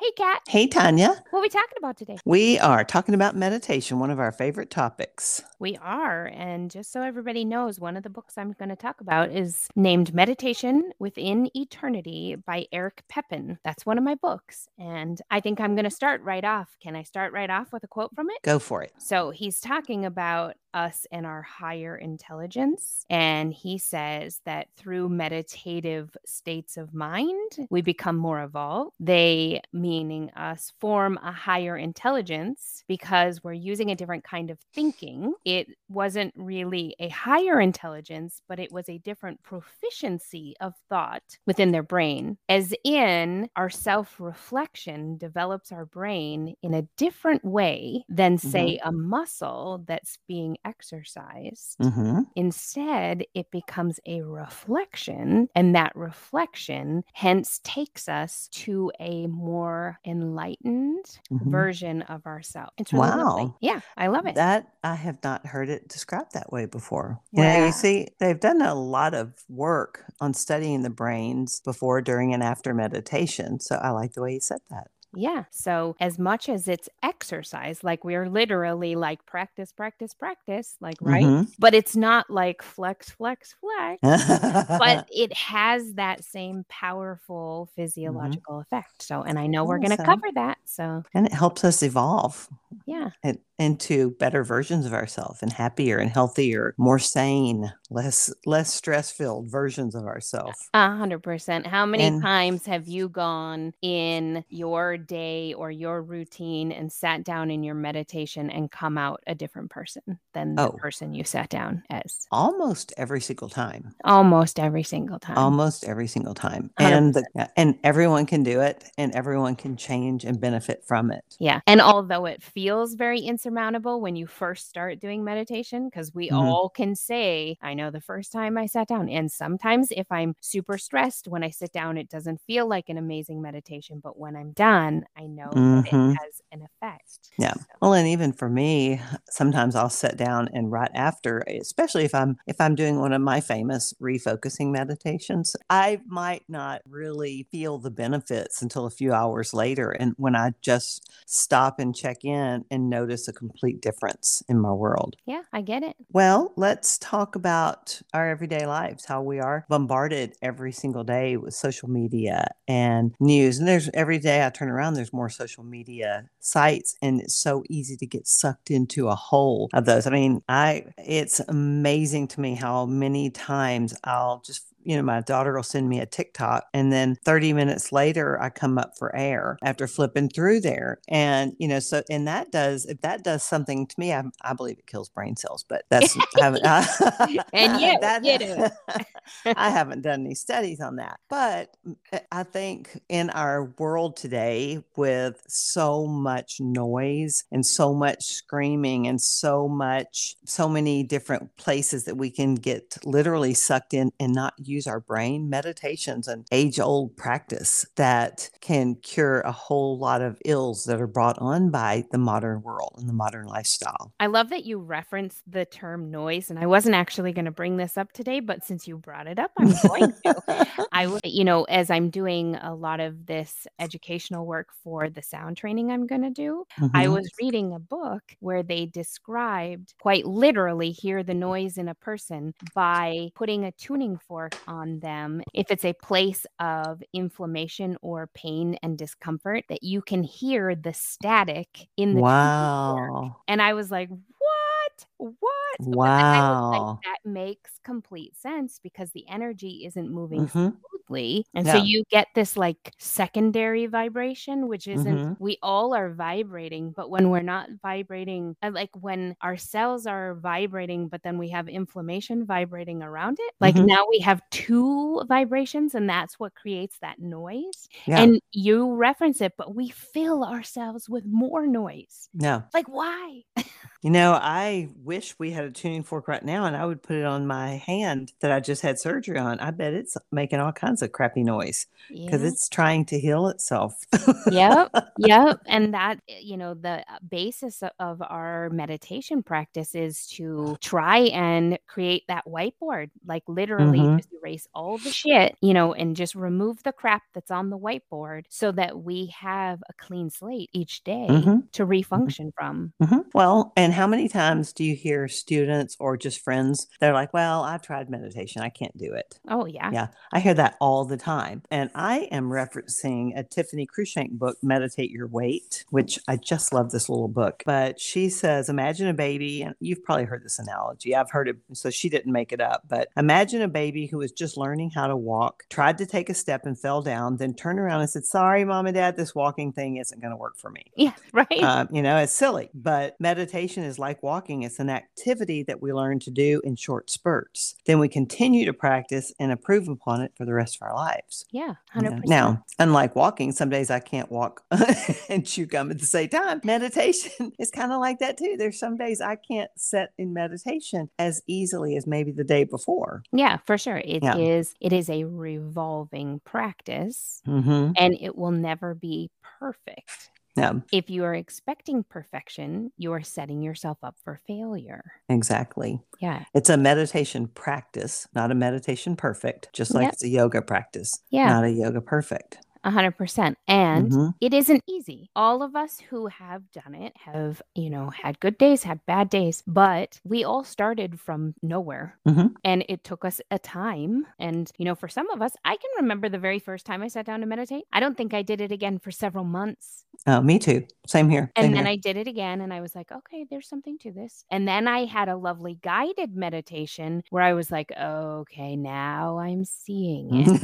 Hey, Kat. Hey, Tanya. What are we talking about today? We are talking about meditation, one of our favorite topics. We are. And just so everybody knows, one of the books I'm going to talk about is named Meditation Within Eternity by Eric Pepin. That's one of my books. And I think I'm going to start right off. Can I start right off with a quote from it? Go for it. So he's talking about us and our higher intelligence. And he says that through meditative states of mind, we become more evolved. They, meaning us, form a higher intelligence because we're using a different kind of thinking. It wasn't really a higher intelligence, but it was a different proficiency of thought within their brain, as in our self reflection develops our brain in a different way than, say, mm-hmm. a muscle that's being exercised. Mm-hmm. Instead, it becomes a reflection, and that reflection hence takes us to a more enlightened mm-hmm. version of ourselves. Really wow. Lovely. Yeah, I love it. That I have not heard it described that way before. Yeah. You, know, you see, they've done a lot of work on studying the brains before, during, and after meditation. So I like the way you said that. Yeah. So, as much as it's exercise, like we're literally like practice, practice, practice, like, right? Mm-hmm. But it's not like flex, flex, flex, but it has that same powerful mm-hmm. physiological mm-hmm. effect. So, and I know we're going to cover that. So, and it helps us evolve. Yeah. It, into better versions of ourselves and happier and healthier, more sane, less less stress filled versions of ourselves. A hundred percent. How many and, times have you gone in your day or your routine and sat down in your meditation and come out a different person than the oh, person you sat down as? Almost every single time. Almost every single time. Almost every single time. 100%. And the, and everyone can do it and everyone can change and benefit from it. Yeah. And although it feels very insurmountable when you first start doing meditation, because we mm-hmm. all can say, I know the first time I sat down. And sometimes if I'm super stressed when I sit down, it doesn't feel like an amazing meditation. But when I'm done, I know mm-hmm. it has an effect. Yeah. So. Well, and even for me, sometimes I'll sit down and right after, especially if I'm if I'm doing one of my famous refocusing meditations, I might not really feel the benefits until a few hours later. And when I just stop and check in and notice a complete difference in my world. Yeah, I get it. Well, let's talk about our everyday lives, how we are bombarded every single day with social media and news. And there's every day I turn around, there's more social media sites, and it's so easy to get sucked into a hole of those. I mean, I it's amazing to me how many times I'll just you know, my daughter will send me a TikTok and then 30 minutes later I come up for air after flipping through there. And, you know, so, and that does, if that does something to me, I, I believe it kills brain cells, but that's, haven't, and you, that, you do. I haven't done any studies on that. But eh, I think in our world today with so much noise and so much screaming and so much, so many different places that we can get literally sucked in and not use use our brain, meditation's an age old practice that can cure a whole lot of ills that are brought on by the modern world and the modern lifestyle. I love that you referenced the term noise, and I wasn't actually going to bring this up today, but since you brought it up, I'm going to. I, you know, as I'm doing a lot of this educational work for the sound training I'm going to do, mm-hmm. I was reading a book where they described quite literally hear the noise in a person by putting a tuning fork on them if it's a place of inflammation or pain and discomfort that you can hear the static in the wow. And i was like what what wow like, that makes complete sense because the energy isn't moving mm-hmm. smoothly and yeah. so you get this like secondary vibration which isn't mm-hmm. we all are vibrating but when we're not vibrating uh, like when our cells are vibrating but then we have inflammation vibrating around it like mm-hmm. now we have two vibrations and that's what creates that noise yeah. and you reference it but we fill ourselves with more noise yeah like why You know, I wish we had a tuning fork right now and I would put it on my hand that I just had surgery on. I bet it's making all kinds of crappy noise because Yeah. it's trying to heal itself. yep yep and that eh, you know the uh, basis of our meditation practice is to try and create that whiteboard like literally Mhm. just erase all the shit you know and just remove the crap that's on the whiteboard so that we have a clean slate each day Mhm. to refunction from Mhm. Well, and how many times do you hear students or just friends? They're like, well, I've tried meditation. I can't do it. oh yeah Yeah, I hear that all the time. And I am referencing a Tiffany Cruikshank book, Meditate Your Weight, which I just love this little book. But she says, imagine a baby, and you've probably heard this analogy. I've heard it, so she didn't make it up. But imagine a baby who was just learning how to walk, tried to take a step and fell down, then turned around and said, Sorry, mom and dad, this walking thing isn't going to work for me. yeah right Um, you know, it's silly, but meditation is like walking. It's an activity that we learn to do in short spurts. Then we continue to practice and improve upon it for the rest of our lives. yeah you know. 100% Now, unlike walking, some days I can't walk and chew gum at the same time. Meditation is kind of like that too. There's some days I can't sit in meditation as easily as maybe the day before. yeah for sure It is. Yeah. it is a revolving practice Mm-hmm. and it will never be perfect Yeah, if you are expecting perfection, you are setting yourself up for failure. exactly. Yeah. It's a meditation practice, not a meditation perfect, just like Yep. it's a yoga practice, Yeah. not a yoga perfect. A hundred percent. And Mhm. it isn't easy. All of us who have done it have, you know, had good days, had bad days, but we all started from nowhere. Mhm. And it took us a time. And, you know, for some of us, I can remember the very first time I sat down to meditate. I don't think I did it again for several months. Oh, me too. Same here. And then here. I did it again and I was like, okay, there's something to this. And then I had a lovely guided meditation where I was like, okay, now I'm seeing it.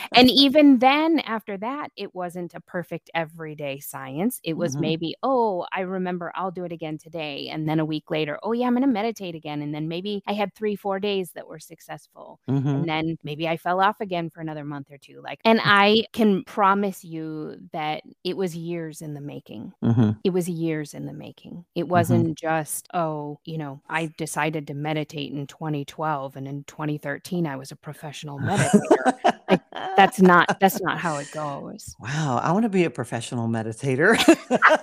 and even then, after that, it wasn't a perfect everyday science. It was Mhm. maybe, oh, I remember I'll do it again today. And then a week later, oh, yeah, I'm going to meditate again. And then maybe I had three, four days that were successful. Mhm. And then maybe I fell off again for another month or two. Like, and I can promise you that it was years in the making Mhm. it was years in the making. It Mm-hmm. wasn't just, oh, you know, I decided to meditate in 2012 and in 2013 I was a professional meditator. that's not that's not how it goes. wow. I want to be a professional meditator.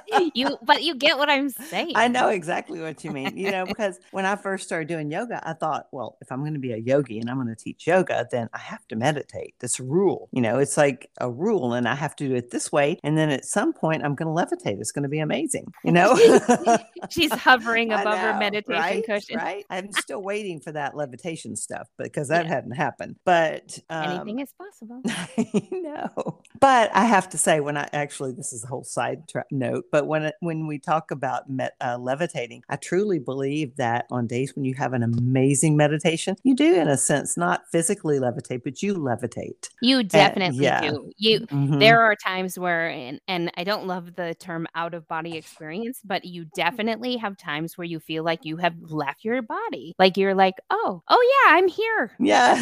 You but you get what I'm saying. I know exactly what you mean. You know, because when I first started doing yoga, I thought, well, if I'm going to be a yogi and I'm going to teach yoga, then I have to meditate. That's a rule. You know, it's like a rule, and I have to do it this way. And then at some point, I'm going to levitate. It's going to be amazing. You know, She's hovering above her meditation right? cushion. Right. I'm still waiting for that levitation stuff because that Yeah. hadn't happened. But um, Anything is possible. I know. But I have to say, when I actually, this is a whole side tra- note, but when when we talk about met, uh, levitating, I truly believe that on days when you have an amazing meditation, you do, in a sense, not physically levitate, but you levitate. You definitely yeah. do. You Mhm. there are times where and, and i don't love the term out of body experience but you definitely have times where you feel like you have left your body like you're like oh oh yeah i'm here Yeah.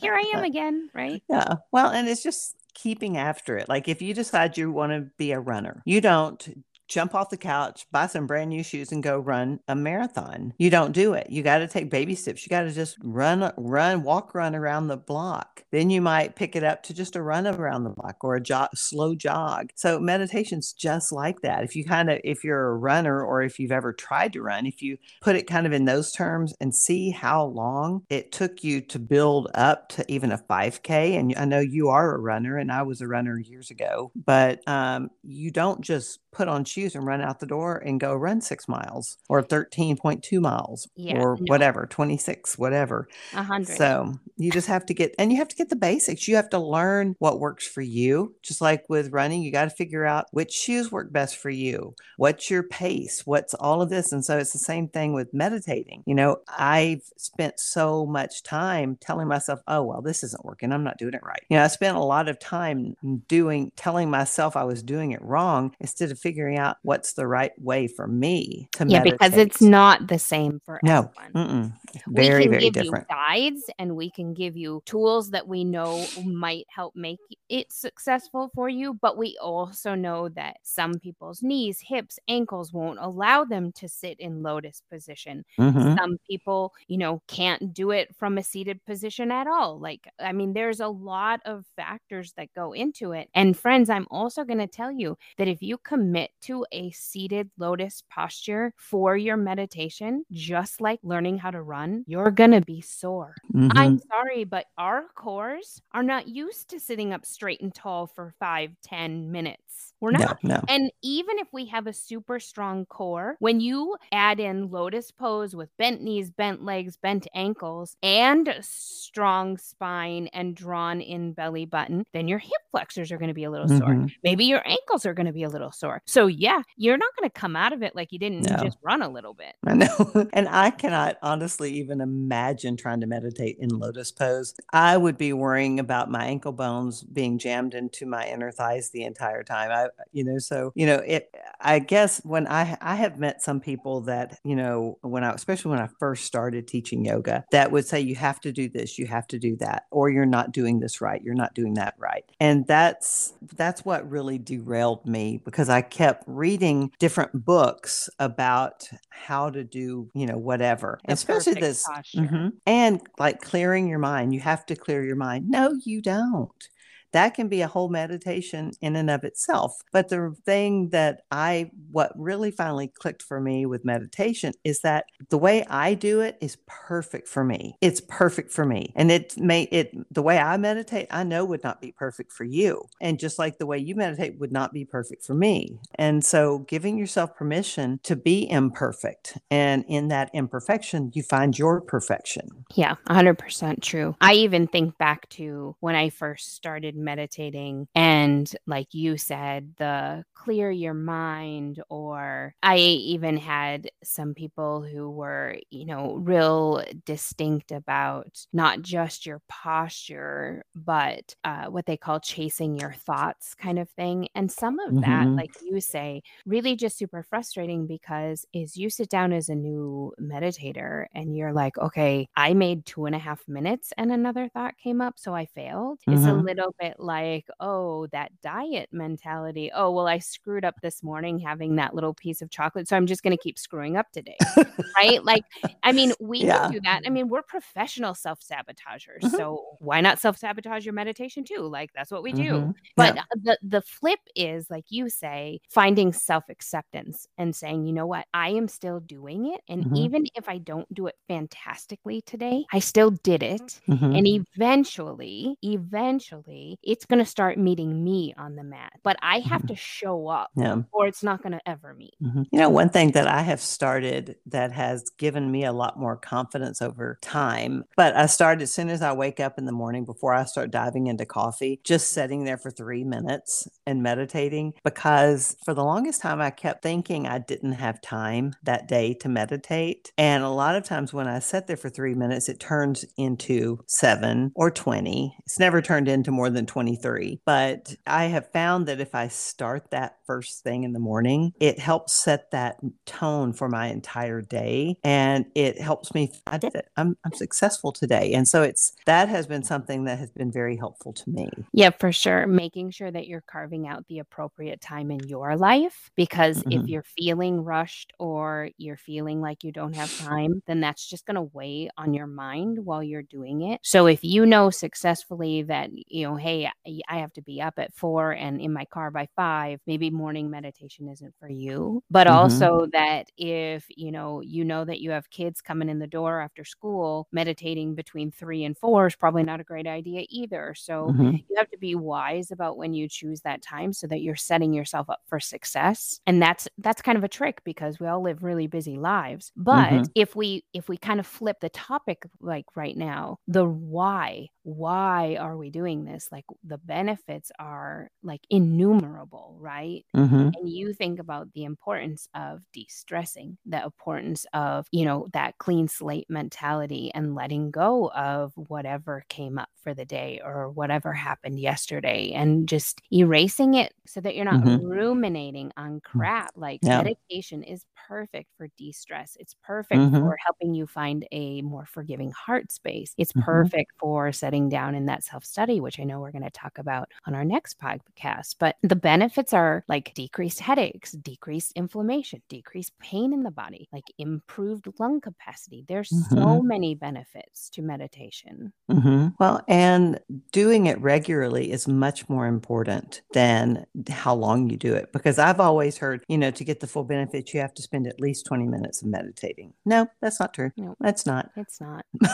here i am again right Yeah. Well, and it's just keeping after it. Like if you decide you want to be a runner, you don't jump off the couch, buy some brand new shoes and go run a marathon. You don't do it. You got to take baby steps. You got to just run run walk run around the block. Then you might pick it up to just a run around the block or a jog, slow jog. So meditation's just like that. If you kind of if you're a runner or if you've ever tried to run, if you put it kind of in those terms and see how long it took you to build up to even a 5K. And I know you are a runner, and I was a runner years ago, but um, you don't just put on shoes and run out the door and go run six miles or 13.2 miles Yeah, or no. whatever, 26, whatever. hundred So you just have to get, and you have to get the basics. You have to learn what works for you. Just like with running, you got to figure out which shoes work best for you. What's your pace? What's all of this? And so it's the same thing with meditating. You know, I've spent so much time telling myself, oh, well, this isn't working. I'm not doing it right. You know, I spent a lot of time doing, telling myself I was doing it wrong instead of figuring out out what's the right way for me to yeah meditate. because it's not the same for no, everyone mm-mm. very, we can very give different. you guides and we can give you tools that we know might help make it successful for you but we also know that some people's knees hips ankles won't allow them to sit in lotus position Mhm. some people you know can't do it from a seated position at all like i mean there's a lot of factors that go into it and friends i'm also going to tell you that if you commit to a seated lotus posture for your meditation just like learning how to run you're going to be sore i'm Mhm. sorry but our cores are not used to sitting up straight and tall for five ten minutes we're not No, no. and even if we have a super strong core, when you add in lotus pose with bent knees, bent legs, bent ankles, and strong spine and drawn in belly button, then your hip flexors are going to be a little sore. Mhm. Maybe your ankles are going to be a little sore. So, yeah, you're not going to come out of it like you didn't No. just run a little bit. I know. And I cannot honestly even imagine trying to meditate in lotus pose. I would be worrying about my ankle bones being jammed into my inner thighs the entire time. I, you know, so, you know, it, I guess when I, I have met some people that, you know, when I, especially when I first started teaching yoga, that would say, you have to do this, you have to do that, or you're not doing this right, you're not doing that right. And that's, that's what really derailed me because I kept reading different books about how to do, you know, whatever. The Especially this. Mhm. and like clearing your mind. You have to clear your mind. No, you don't. That can be a whole meditation in and of itself. But the thing that I, what really finally clicked for me with meditation is that the way I do it is perfect for me. It's perfect for me. And it may, it, the way I meditate, I know would not be perfect for you. And just like the way you meditate would not be perfect for me. And so giving yourself permission to be imperfect. And in that imperfection, you find your perfection. Yeah, 100% true. I even think back to when I first started meditating, and like you said, the clear your mind, or I even had some people who were, you know, real distinct about not just your posture, but uh, what they call chasing your thoughts kind of thing. And some of that, Mhm. like you say, really just super frustrating because is you sit down as a new meditator and you're like, okay, I made two and a half minutes and another thought came up, so I failed. It's a Mhm. little bit like, oh, that diet mentality. Oh, well, I screwed up this morning having that little piece of chocolate, so I'm just going to keep screwing up today. right? Like, I mean, we Yeah. can do that. I mean, we're professional self sabotagers. Mhm. So why not self sabotage your meditation too? Like, that's what we do. Mhm. But Yeah. the the flip is like you say, finding self-acceptance and saying, you know what, I am still doing it. And Mhm. even if I don't do it fantastically today, I still did it. Mhm. And eventually, eventually, it's gonna start meeting me on the mat. But I have Mhm. to show up Yeah. or it's not gonna ever meet. Mhm. You know, one thing that I have started that has given me a lot more confidence over time, but I started as soon as I wake up in the morning before I start diving into coffee, just sitting there for three minutes and meditating. Because for the longest time, I kept thinking I didn't have time that day to meditate. And a lot of times when I sit there for three minutes, it turns into seven or 20. It's never turned into more than 23. But I have found that if I start that first thing in the morning, it helps set that tone for my entire day. And it helps me, I did it. I'm, I'm successful today. And so it's, that has been something that has been very helpful to me. Yeah, for sure. Making sure that you're carving out the appropriate time in your life. Because if Mhm. you're feeling rushed or you're feeling like you don't have time, then that's just going to weigh on your mind while you're doing it. So if you know successfully that, you know, hey, I I have to be up at four and in my car by five, maybe morning meditation isn't for you. But Mhm. also that if, you know, you know that you have kids coming in the door after school, meditating between three and four is probably not a great idea either. So Mhm. you have to be wise about when you choose that time so that you're setting yourself up for success and that's that's kind of a trick because we all live really busy lives but Mhm. if we if we kind of flip the topic like right now the why why are we doing this? Like the benefits are like innumerable, right? Mm-hmm. And you think about the importance of de stressing, the importance of, you know, that clean slate mentality and letting go of whatever came up for the day or whatever happened yesterday and just erasing it so that you're not Mhm. ruminating on crap. Like Yeah. meditation is perfect for de stress, it's perfect Mhm. for helping you find a more forgiving heart space, it's Mhm. perfect for setting down in that self study, which I know we're going to talk about on our next podcast. But the benefits are like decreased headaches, decreased inflammation, decreased pain in the body, like improved lung capacity. There's so many benefits to meditation. hmm Well, and doing it regularly is much more important than how long you do it. Because I've always heard, you know, to get the full benefits, you have to spend at least 20 minutes of meditating. No, that's not true. No. That's not. It's not.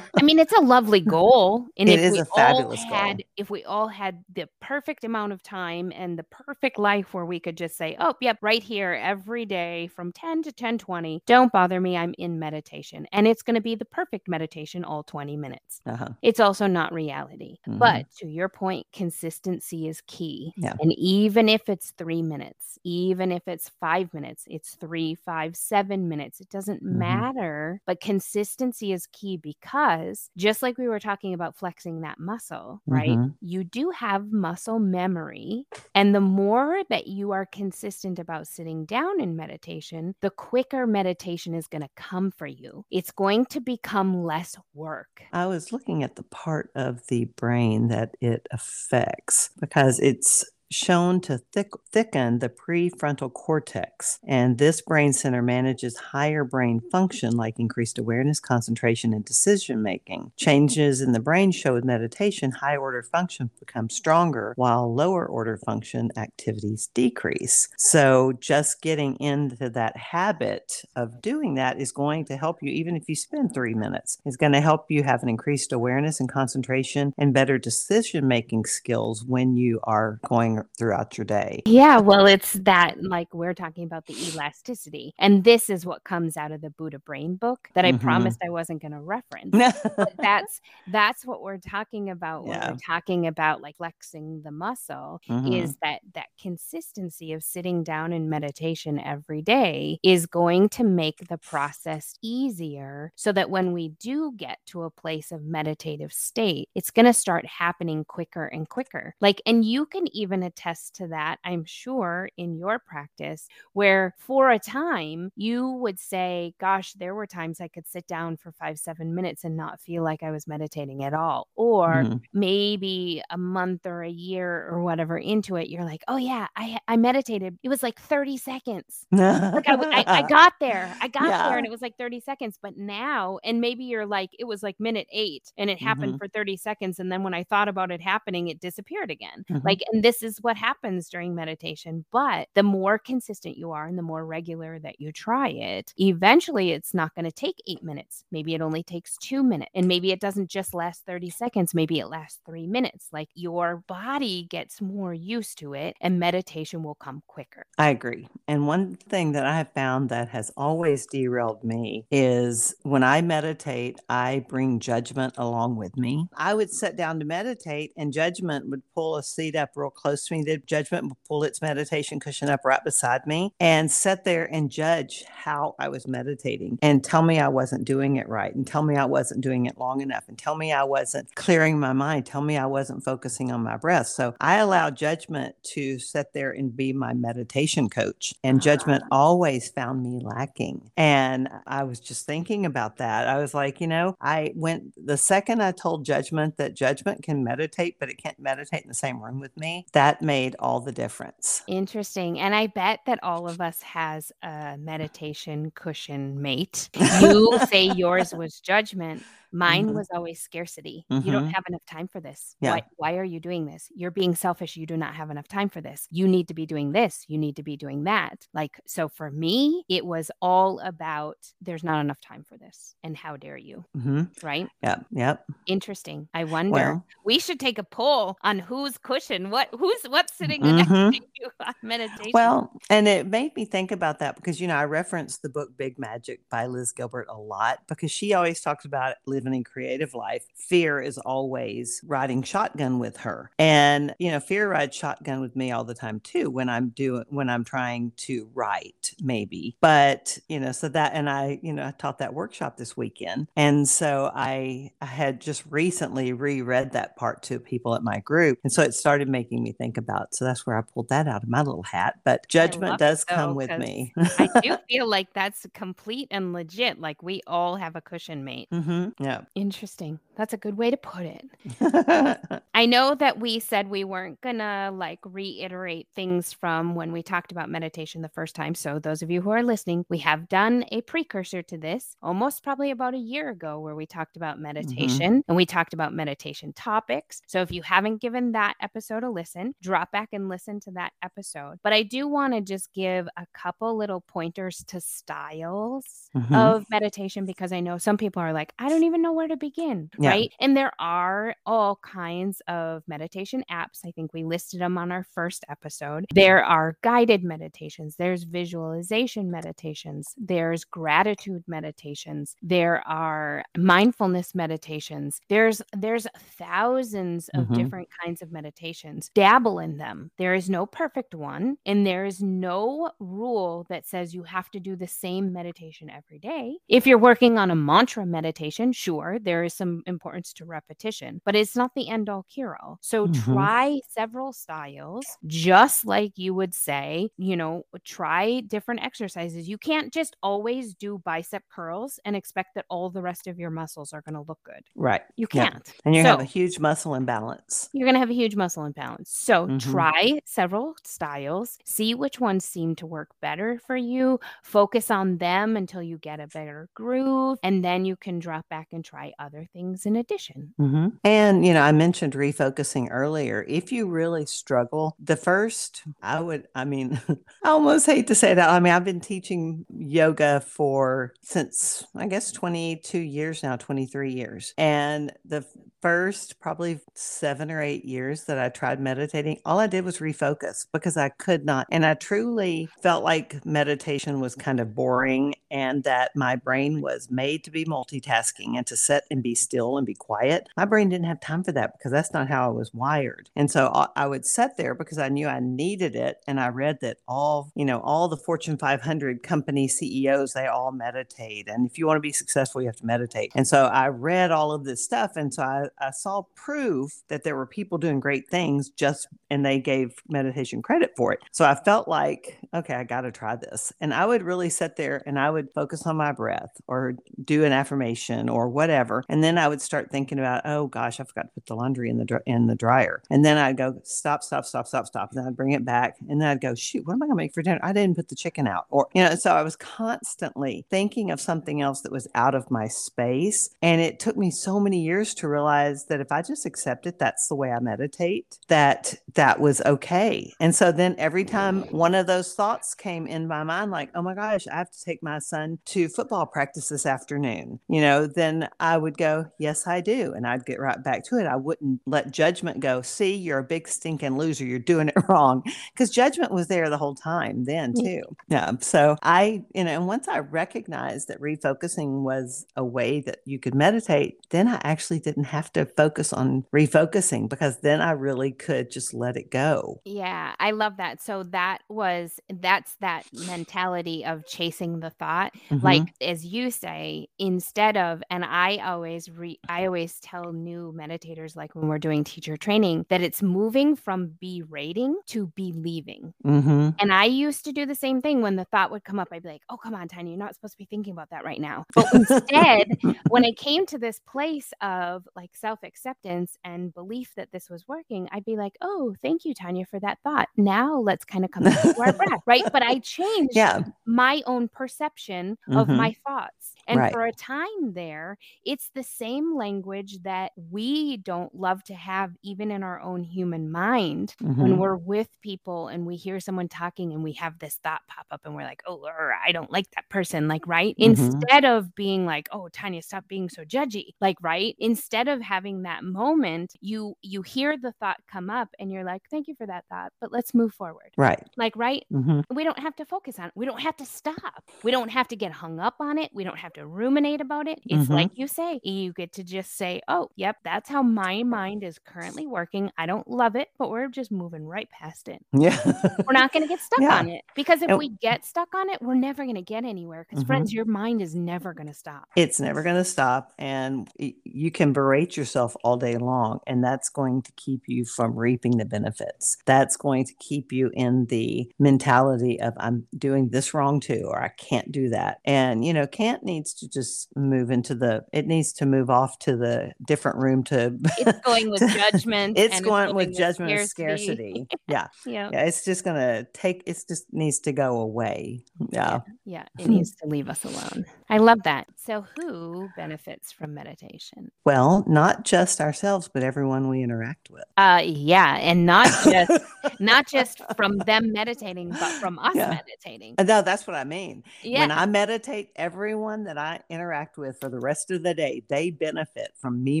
I mean, it's a lovely goal. And It if is we a fabulous all goal. if we all had the perfect amount of time and the perfect life where we could just say, Oh, yep, right here every day from 10 to 10 20, don't bother me, I'm in meditation. And it's gonna be the perfect meditation all 20 minutes. uh-huh. It's also not reality. Mhm. But to your point, consistency is key. Yeah. And even if it's three minutes, even if it's five minutes, it's three, five, seven minutes, it doesn't Mhm. matter. But consistency is key because just like we were talking about flexing that muscle, right? Mhm. You do have muscle memory. And the more that you are consistent about sitting down in meditation, the quicker meditation is going to come for you. It's going to become less work. I was looking at the part of the brain that it affects because it's shown to thick, thicken the prefrontal cortex. And this brain center manages higher brain function like increased awareness, concentration, and decision making. Changes in the brain show with meditation, high order function becomes stronger while lower order function activities decrease. So just getting into that habit of doing that is going to help you, even if you spend three minutes, is going to help you have an increased awareness and concentration and better decision making skills when you are going throughout your day. Yeah, well, it's that like we're talking about the elasticity. And this is what comes out of the Buddha Brain book that I Mhm. promised I wasn't going to reference. That's that's what we're talking about when Yeah. we're talking about like flexing the muscle Mhm. is that that consistency of sitting down in meditation every day is going to make the process easier so that when we do get to a place of meditative state it's going to start happening quicker and quicker like and you can even attest to that i'm sure in your practice where for a time you would say gosh there were times i could sit down for 5 7 minutes and not feel like i was meditating at all or Mhm. maybe a month or a year or whatever into it, you're like, oh yeah, I I meditated. It was like 30 seconds. Like I, I, I got there. I got Yeah. there and it was like 30 seconds. But now, and maybe you're like, it was like minute eight and it happened Mhm. for 30 seconds. And then when I thought about it happening, it disappeared again. Mhm. Like, and this is what happens during meditation. But the more consistent you are and the more regular that you try it, eventually it's not going to take eight minutes. Maybe it only takes two minutes. And maybe it doesn't just last 30 seconds. Maybe it lasts three minutes. Like your body gets more used to it and meditation will come quicker. I agree. And one thing that I have found that has always derailed me is when I meditate, I bring judgment along with me. I would sit down to meditate, and judgment would pull a seat up real close to me. The judgment would pull its meditation cushion up right beside me and sit there and judge how I was meditating and tell me I wasn't doing it right and tell me I wasn't doing it long enough and tell me I wasn't clearing my mind, tell me I wasn't focusing on my breath. So I allow judgment to sit there and be my meditation coach. And judgment ah. always found me lacking. And I was just thinking about that. I was like, you know, I went the second I told judgment that judgment can meditate, but it can't meditate in the same room with me, that made all the difference. Interesting. And I bet that all of us has a meditation cushion mate. You say yours was judgment. Mine Mhm. was always scarcity. You don't Mhm. have enough time for this. Yeah. Why, why are you doing this? You're being selfish. You do not have enough time for this. You need to be doing this. You need to be doing that. Like, so for me, it was all about there's not enough time for this. And how dare you? hmm Right? Yep. Yep. Interesting. I wonder. Well, we should take a poll on whose cushion, what who's what's sitting next Mhm. to you on meditation. Well, and it made me think about that because, you know, I reference the book Big Magic by Liz Gilbert a lot because she always talks about Liz live any creative life, fear is always riding shotgun with her. And, you know, fear rides shotgun with me all the time too when I'm doing, when I'm trying to write, maybe. But, you know, so that, and I, you know, I taught that workshop this weekend. And so I, I had just recently reread that part to people at my group. And so it started making me think about, so that's where I pulled that out of my little hat. But judgment does so, come with me. I do feel like that's complete and legit. Like we all have a cushion mate. hmm Yeah. Interesting. That's a good way to put it. I know that we said we weren't gonna like reiterate things from when we talked about meditation the first time. So, those of you who are listening, we have done a precursor to this almost probably about a year ago where we talked about meditation and we talked about meditation topics. So, if you haven't given that episode a listen, drop back and listen to that episode. But I do want to just give a couple little pointers to styles Mhm. of meditation because I know some people are like, I don't even know where to begin. Yeah. Right. And there are all kinds of meditation apps. I think we listed them on our first episode. There are guided meditations, there's visualization meditations, there's gratitude meditations, there are mindfulness meditations. There's there's thousands of Mhm. different kinds of meditations. Dabble in them. There is no perfect one, and there is no rule that says you have to do the same meditation every day. If you're working on a mantra meditation, sure, there is some importance to repetition, but it's not the end all cure all. So Mhm. try several styles, just like you would say, you know, try different exercises. You can't just always do bicep curls and expect that all the rest of your muscles are going to look good. Right. You can't. And you so, have a huge muscle imbalance. you're going to have a huge muscle imbalance. So Mhm. try several styles, see which ones seem to work better for you, focus on them until you get a better groove, and then you can drop back and try other things in addition. hmm And, you know, I mentioned refocusing earlier. If you really struggle, the first, I would, I mean, I almost hate to say that. I mean, I've been teaching yoga for since, I guess, 22 years now, 23 years. And the first probably seven or eight years that I tried meditating, all I did was refocus because I could not. And I truly felt like meditation was kind of boring and that my brain was made to be multitasking and to sit and be still and be quiet. My brain didn't have time for that because that's not how I was wired. And so I- I would sit there because I knew I needed it. And I read that all, you know, all the Fortune 500 company CEOs, they all meditate. And if you want to be successful, you have to meditate. And so I read all of this stuff. And so I, I saw proof that there were people doing great things just, and they gave meditation credit for it. So I felt like, okay, I got to try this. And I would really sit there and I would focus on my breath or do an affirmation or whatever. And then I would start thinking about, oh gosh, I forgot to put the laundry in the dr- in the dryer. And then I'd go, stop, stop, stop, stop, stop. And then I'd bring it back. And then I'd go, shoot, what am I gonna make for dinner? I didn't put the chicken out. Or, you know, so I was constantly thinking of something else that was out of my space. And it took me so many years to realize that if I just accepted that's the way I meditate, that that was okay. And so then every time one of those thoughts came in my mind, like, oh my gosh, I have to take my son to football practice this afternoon, you know, then I would go, yes, I do. And I'd get right back to it. I wouldn't let judgment go, see, you're a big stinking loser. You're doing it wrong. Because judgment was there the whole time then, too. Yeah. So I, you know, and once I recognized that refocusing was a way that you could meditate, then I actually didn't have to focus on refocusing because then I really could just let it go. Yeah, I love that. So that was that's that mentality of chasing the thought. Mhm. Like as you say, instead of and I always re I always tell new meditators like when we're doing teacher training that it's moving from berating to believing. hmm And I used to do the same thing when the thought would come up. I'd be like, oh, come on, Tanya, you're not supposed to be thinking about that right now. But instead, when I came to this place of like self acceptance and belief that this was working, I'd be like, oh, thank you, Tanya, for that thought. Now let's kind of come back to our breath, right? But I changed yeah. my own perception of Mhm. my thoughts. And Right. for a time there, it's the same language that we don't love to have even in our own human mind Mhm. when we're with people and we hear someone talking and we have this thought pop up and we're like, oh, er, I don't like that person. Like, right? Mhm. Instead of being like, oh, Tanya, stop being so judgy. Like, right? Instead of having that moment, you you hear the thought come up and you're like, thank you for that thought, but let's move forward. Right. Like, right? hmm We don't have to focus on it. We don't have to stop. We don't have to get hung up on it. We don't have to ruminate about it. It's Mhm. like you say, you get to just say, oh, yep, that's how my mind is currently working. I don't love it, but we're just moving right past it. Yeah. We're not going to get stuck Yeah. on it because if And- we get stuck on it, we're never going to get anywhere. Because, Mhm. friends, your mind is never going to stop. It's never going to stop. And you can berate yourself all day long, and that's going to keep you from reaping the benefits. That's going to keep you in the mentality of, I'm doing this wrong too, or I can't do that. And, you know, can't needs to just move into the, it needs to move off to the different room to, It's going with to- judgment. It's going building with judgment and scarcity. scarcity. Yeah. Yeah. Yeah. It's just going to take, it's just needs to go away. Yeah. Yeah, it needs to leave us alone. I love that. So, who benefits from meditation? Well, not just ourselves, but everyone we interact with. Uh, yeah, and not just not just from them meditating, but from us Yeah. meditating. Uh, No, that's what I mean. Yeah, When I meditate, everyone that I interact with for the rest of the day, they benefit from me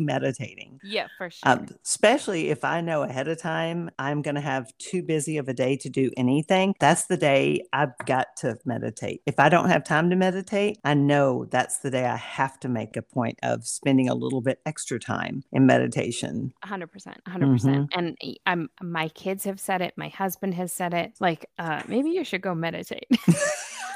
meditating. yeah, for sure. Um, especially if I know ahead of time I'm going to have too busy of a day to do anything. That's the day I've got to meditate. If I don't have time to meditate, I know that's the day I have to make a point of spending a little bit extra time in meditation. hundred percent, hundred percent. And I'm, my kids have said it. My husband has said it. Like, uh, maybe you should go meditate.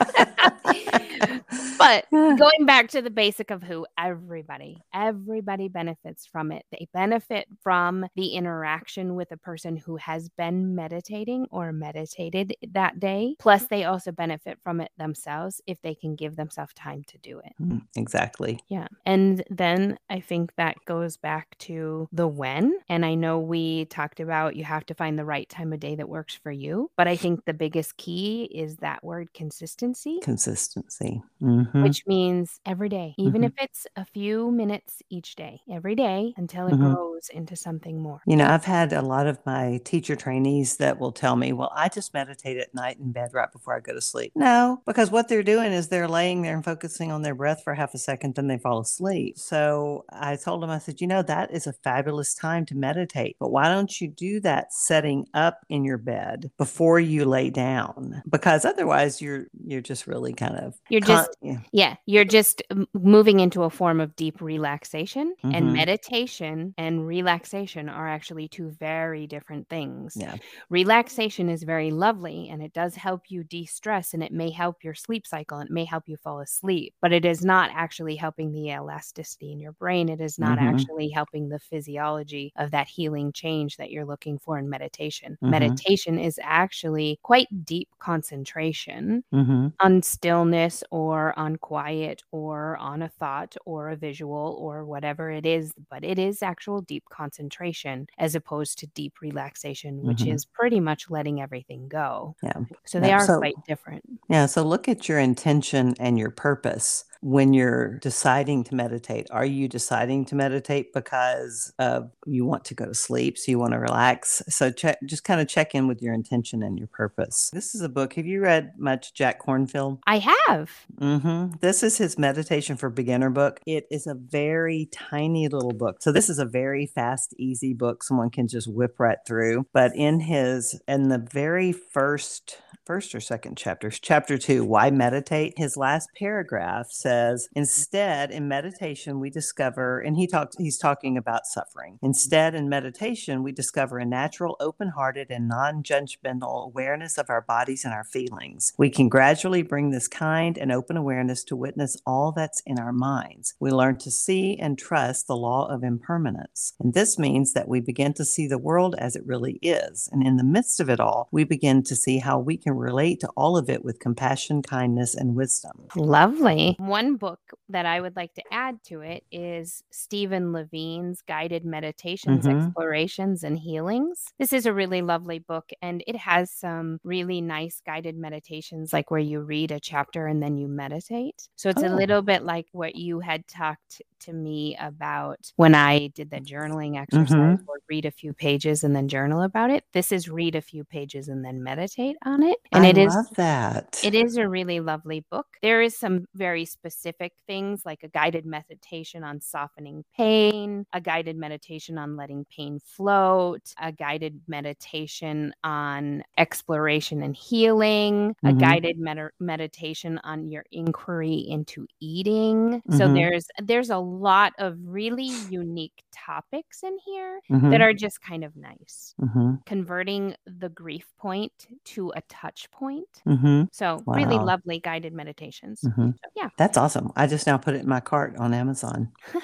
but going back to the basic of who everybody everybody benefits from it they benefit from the interaction with a person who has been meditating or meditated that day plus they also benefit from it themselves if they can give themselves time to do it Mm, exactly. yeah. And then I think that goes back to the when. And I know we talked about you have to find the right time of day that works for you. But I think the biggest key is that word consistency, Consistency. Mhm. which means every day, even Mhm. if it's a few minutes each day, every day until it Mhm. grows into something more. You know, I've had a lot of my teacher trainees that will tell me, well, I just meditate at night in bed right before I go to sleep. No, because what they're doing is they're laying there and focusing on their breath for half a second, then they fall asleep. So I told them, I said, you know, that is a fabulous time to meditate, but why don't you do that setting up in your bed before you lay down? Because otherwise you're, you're just really kind of, You're con- just yeah, Yeah, you're just moving into a form of deep relaxation, Mhm. and meditation and relaxation are actually two very different things. yeah, Relaxation is very lovely and it does help you de stress and it may help your sleep cycle and it may help you fall asleep, but it is not actually helping the elasticity in your brain. It is not Mhm. actually helping the physiology of that healing change that you're looking for in meditation. Mhm. Meditation is actually quite deep concentration hmm on stillness or on quiet or on a thought or a visual or whatever it is, but it is actual deep concentration as opposed to deep relaxation, which Mhm. is pretty much letting everything go. yeah. So they Yeah, are so- quite different. Yeah, so look at your intention and your purpose when you're deciding to meditate. Are you deciding to meditate because of you want to go to sleep, so you want to relax? So check, just kind of check in with your intention and your purpose. This is a book. Have you read much Jack Kornfield? I have. hmm This is his meditation for beginner book. It is a very tiny little book. So this is a very fast, easy book someone can just whip right through. But in his in the very first first or second chapters, chapter two, why meditate? His last paragraph says, instead, in meditation, we discover, and he talks, he's talking about suffering. Instead, in meditation, we discover a natural, open-hearted, and non-judgmental awareness of our bodies and our feelings. We can gradually bring this kind and open awareness to witness all that's in our minds. We learn to see and trust the law of impermanence. And this means that we begin to see the world as it really is. And in the midst of it all, we begin to see how we can can relate to all of it with compassion, kindness, and wisdom. Lovely. One book that I would like to add to it is Stephen Levine's Guided Meditations, Mhm. Explorations, and Healings. This is a really lovely book and it has some really nice guided meditations, like where you read a chapter and then you meditate. So it's a Oh. little bit like what you had talked to me about when I did the journaling exercise or read a few pages and then journal about it. This is read a few pages and then meditate on it. And I it is love that. it is a really lovely book. There is some very specific things like a guided meditation on softening pain, a guided meditation on letting pain float, a guided meditation on exploration and healing, a Mhm. guided med- meditation on your inquiry into eating. So Mhm. there's there's a lot of really unique topics in here Mhm, that are just kind of nice. mhm, Converting the grief point to a touch point. mhm, So really lovely guided meditations. mhm. So, yeah. That's awesome. I just now put it in my cart on Amazon.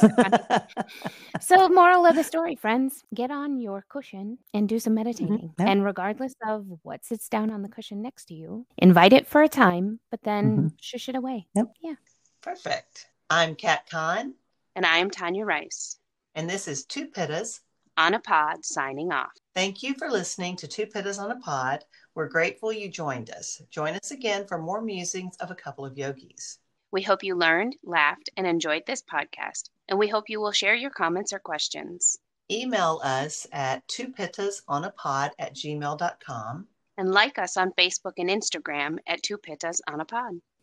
So. So moral of the story, friends, get on your cushion and do some meditating. yeah. And regardless of what sits down on the cushion next to you, invite it for a time, but then Mhm. shush it away. Yep. Yeah. Perfect. I'm Kat Kahn, And I am Tanya Rice and this is Two Pittas. on a pod signing off. Thank you for listening to Two Pittas on a Pod. We're grateful you joined us. Join us again for more musings of a couple of yogis. We hope you learned, laughed, and enjoyed this podcast, and we hope you will share your comments or questions. Email us at twopittasonapod at gmail.com. And like us on Facebook and Instagram at Two Pittas on a Pod.